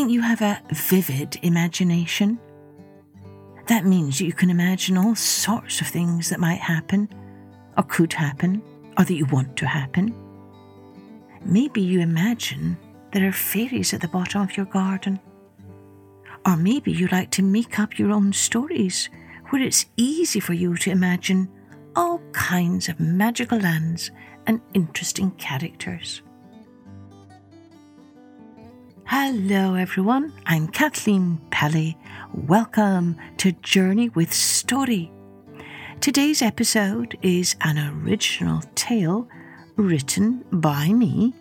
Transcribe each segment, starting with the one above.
think you have a vivid imagination? That means you can imagine all sorts of things that might happen, or could happen, or that you want to happen. Maybe you imagine there are fairies at the bottom of your garden. Or maybe you like to make up your own stories where it's easy for you to imagine all kinds of magical lands and interesting characters. Hello, everyone. I'm Kathleen Pelly. Welcome to Journey with Story. Today's episode is an original tale written by me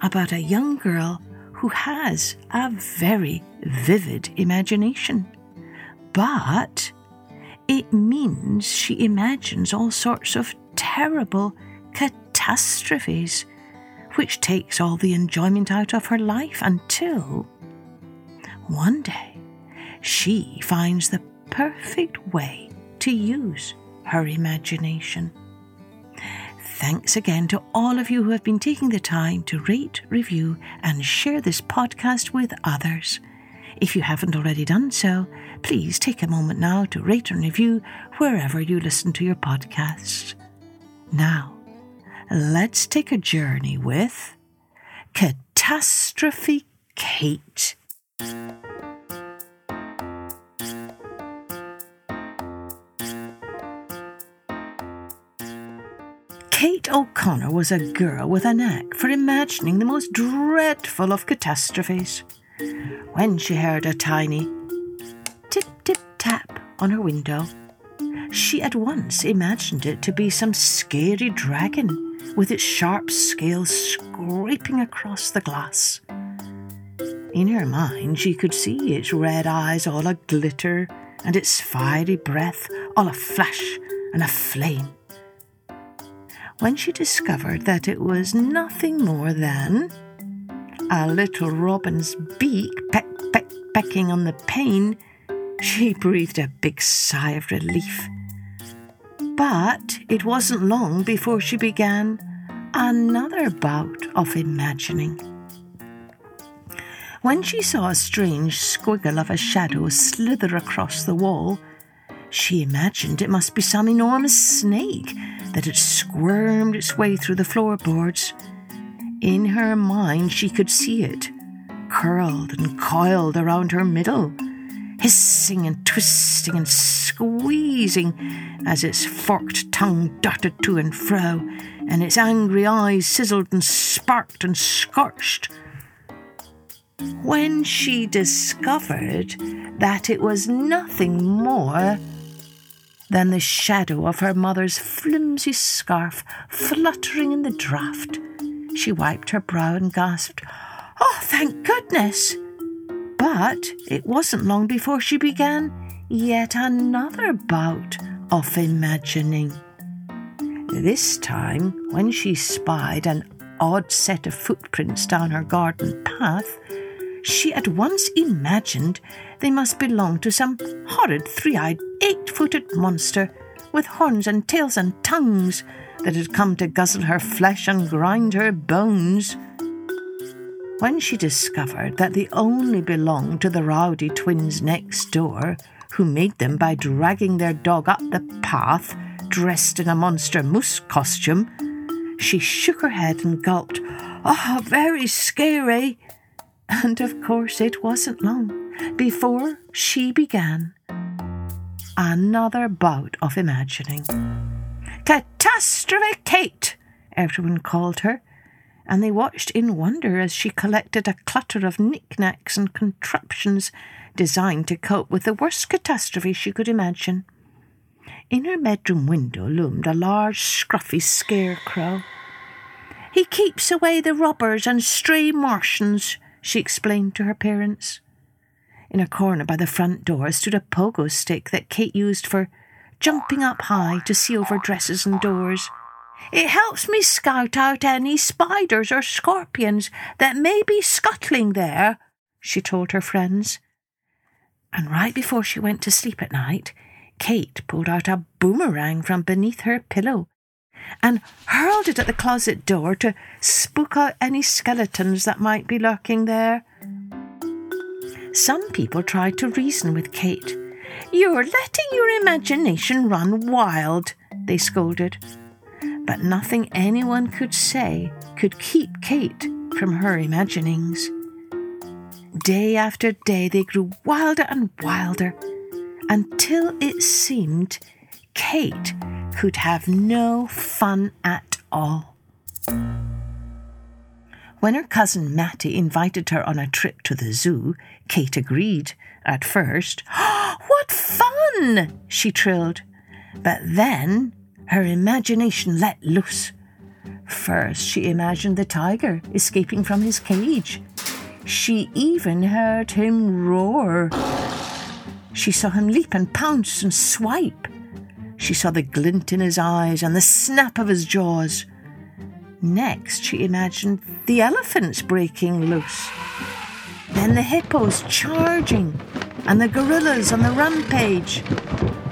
about a young girl who has a very vivid imagination. But it means she imagines all sorts of terrible catastrophes which takes all the enjoyment out of her life until one day she finds the perfect way to use her imagination. Thanks again to all of you who have been taking the time to rate, review, and share this podcast with others. If you haven't already done so, please take a moment now to rate and review wherever you listen to your podcasts. Now, let's take a journey with Catastrophe Cate. Cate O'Connor was a girl with a knack for imagining the most dreadful of catastrophes. When she heard a tiny tip tip tap on her window, she at once imagined it to be some scary dragon with its sharp scales scraping across the glass. In her mind, she could see its red eyes all a glitter and its fiery breath all a flash and a flame. When she discovered that it was nothing more than a little robin's beak peck, peck, pecking on the pane, she breathed a big sigh of relief. But it wasn't long before she began another bout of imagining. When she saw a strange squiggle of a shadow slither across the wall, she imagined it must be some enormous snake that had squirmed its way through the floorboards. In her mind, she could see it, curled and coiled around her middle hissing and twisting and squeezing as its forked tongue darted to and fro, and its angry eyes sizzled and sparked and scorched. When she discovered that it was nothing more than the shadow of her mother's flimsy scarf fluttering in the draught, she wiped her brow and gasped, Oh, thank goodness! But it wasn't long before she began yet another bout of imagining. This time, when she spied an odd set of footprints down her garden path, she at once imagined they must belong to some horrid three eyed, eight footed monster with horns and tails and tongues that had come to guzzle her flesh and grind her bones. When she discovered that they only belonged to the rowdy twins next door, who made them by dragging their dog up the path dressed in a monster moose costume, she shook her head and gulped, Oh, very scary! And of course it wasn't long before she began another bout of imagining. Catastrophe Cate! everyone called her and they watched in wonder as she collected a clutter of knickknacks and contraptions designed to cope with the worst catastrophe she could imagine. In her bedroom window loomed a large, scruffy scarecrow. He keeps away the robbers and stray Martians, she explained to her parents. In a corner by the front door stood a pogo stick that Cate used for jumping up high to see over dresses and doors. It helps me scout out any spiders or scorpions that may be scuttling there, she told her friends. And right before she went to sleep at night, Cate pulled out a boomerang from beneath her pillow and hurled it at the closet door to spook out any skeletons that might be lurking there. Some people tried to reason with Cate. You're letting your imagination run wild, they scolded. But nothing anyone could say could keep Cate from her imaginings. Day after day they grew wilder and wilder until it seemed Cate could have no fun at all. When her cousin Mattie invited her on a trip to the zoo, Cate agreed at first. what fun! she trilled. But then her imagination let loose. First, she imagined the tiger escaping from his cage. She even heard him roar. She saw him leap and pounce and swipe. She saw the glint in his eyes and the snap of his jaws. Next, she imagined the elephants breaking loose. Then the hippos charging, and the gorillas on the rampage.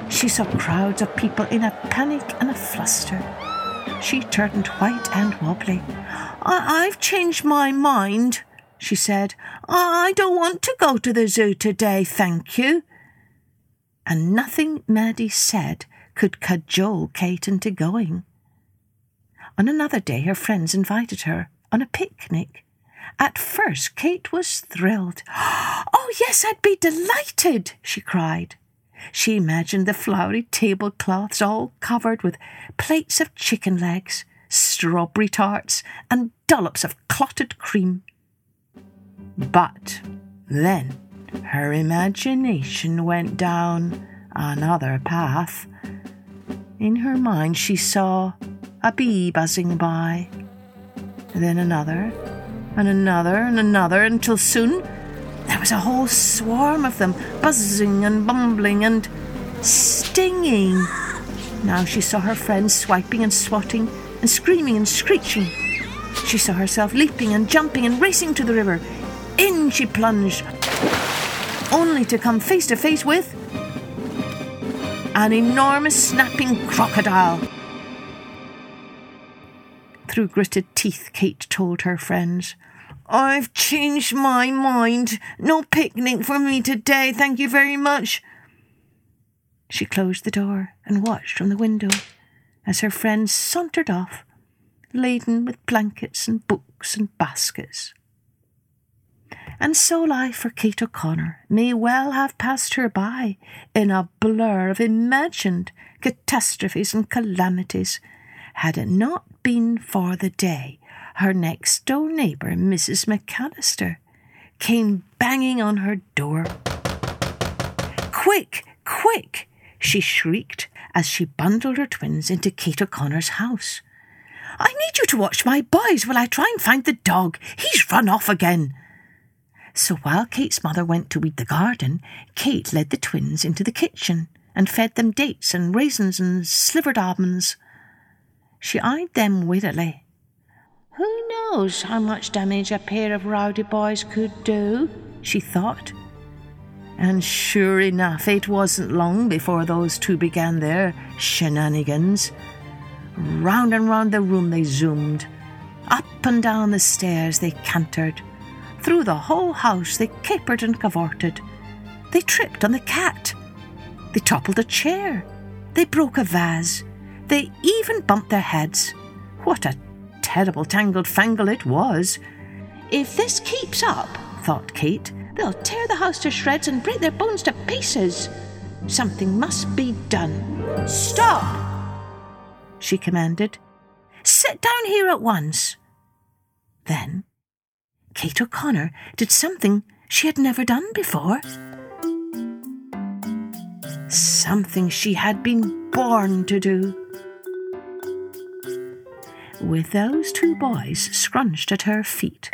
She saw crowds of people in a panic and a fluster. She turned white and wobbly. I- have changed my mind, she said. I don't want to go to the zoo today, thank you. And nothing Maddie said could cajole Cate into going. On another day, her friends invited her on a picnic. At first, Cate was thrilled. Oh, yes, I'd be delighted, she cried. She imagined the flowery tablecloths all covered with plates of chicken legs, strawberry tarts, and dollops of clotted cream. But then her imagination went down another path. In her mind, she saw a bee buzzing by, then another, and another, and another, until soon there was a whole swarm of them, buzzing and bumbling and stinging. Now she saw her friends swiping and swatting and screaming and screeching. She saw herself leaping and jumping and racing to the river. In she plunged, only to come face to face with an enormous snapping crocodile. Through gritted teeth, Cate told her friends, I've changed my mind. No picnic for me today, thank you very much. She closed the door and watched from the window as her friends sauntered off, laden with blankets and books and baskets. And so life for Cate O'Connor may well have passed her by in a blur of imagined catastrophes and calamities, had it not been for the day her next door neighbour, Mrs. McAllister, came banging on her door. Quick, quick! she shrieked as she bundled her twins into Cate O'Connor's house. I need you to watch my boys while I try and find the dog. He's run off again. So while Cate's mother went to weed the garden, Cate led the twins into the kitchen and fed them dates and raisins and slivered almonds. She eyed them wearily. Who knows how much damage a pair of rowdy boys could do? she thought. And sure enough, it wasn't long before those two began their shenanigans. Round and round the room they zoomed. Up and down the stairs they cantered. Through the whole house they capered and cavorted. They tripped on the cat. They toppled a chair. They broke a vase. They even bumped their heads. What a terrible tangled fangle it was. If this keeps up, thought Cate, they'll tear the house to shreds and break their bones to pieces. Something must be done. Stop! she commanded. Sit down here at once. Then Cate O'Connor did something she had never done before. Something she had been born to do. With those two boys scrunched at her feet,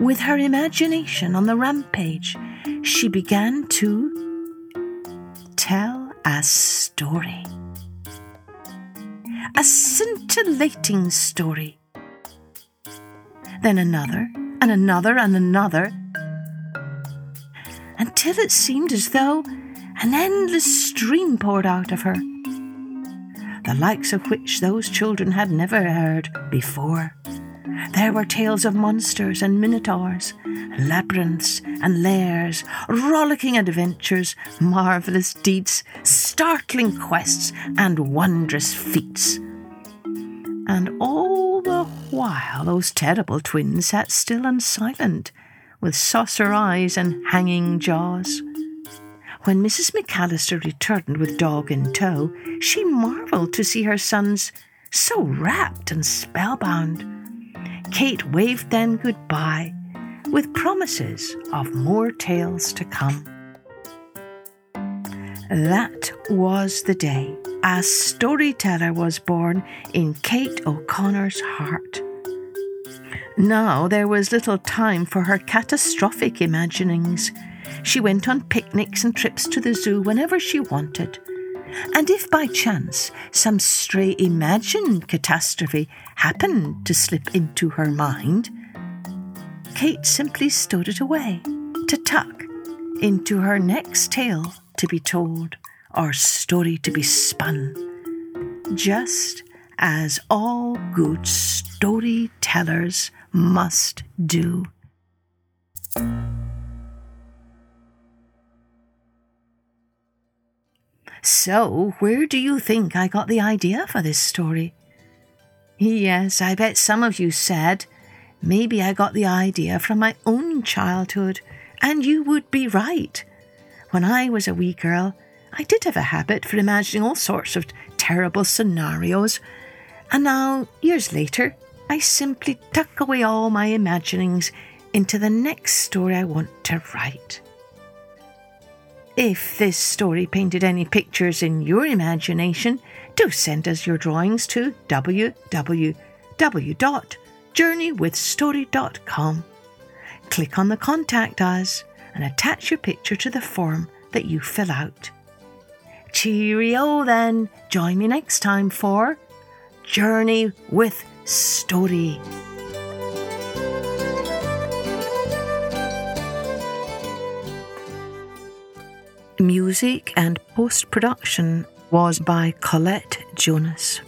with her imagination on the rampage, she began to tell a story. A scintillating story. Then another, and another, and another, until it seemed as though an endless stream poured out of her, the likes of which those children had never heard before. There were tales of monsters and minotaurs, labyrinths and lairs, rollicking adventures, marvellous deeds, startling quests, and wondrous feats. And all the while those terrible twins sat still and silent, with saucer eyes and hanging jaws. When Mrs. McAllister returned with dog in tow, she marvelled to see her sons so rapt and spellbound. Cate waved them goodbye with promises of more tales to come. That was the day a storyteller was born in Cate O'Connor's heart. Now there was little time for her catastrophic imaginings. She went on picnics and trips to the zoo whenever she wanted. And if by chance some stray imagined catastrophe happened to slip into her mind, Cate simply stowed it away to tuck into her next tale to be told or story to be spun, just as all good storytellers must do. So, where do you think I got the idea for this story? Yes, I bet some of you said, maybe I got the idea from my own childhood, and you would be right. When I was a wee girl, I did have a habit for imagining all sorts of terrible scenarios, and now, years later, I simply tuck away all my imaginings into the next story I want to write. If this story painted any pictures in your imagination, do send us your drawings to www.journeywithstory.com. Click on the Contact Us and attach your picture to the form that you fill out. Cheerio then. Join me next time for Journey with Story. Music and post production was by Colette Jonas.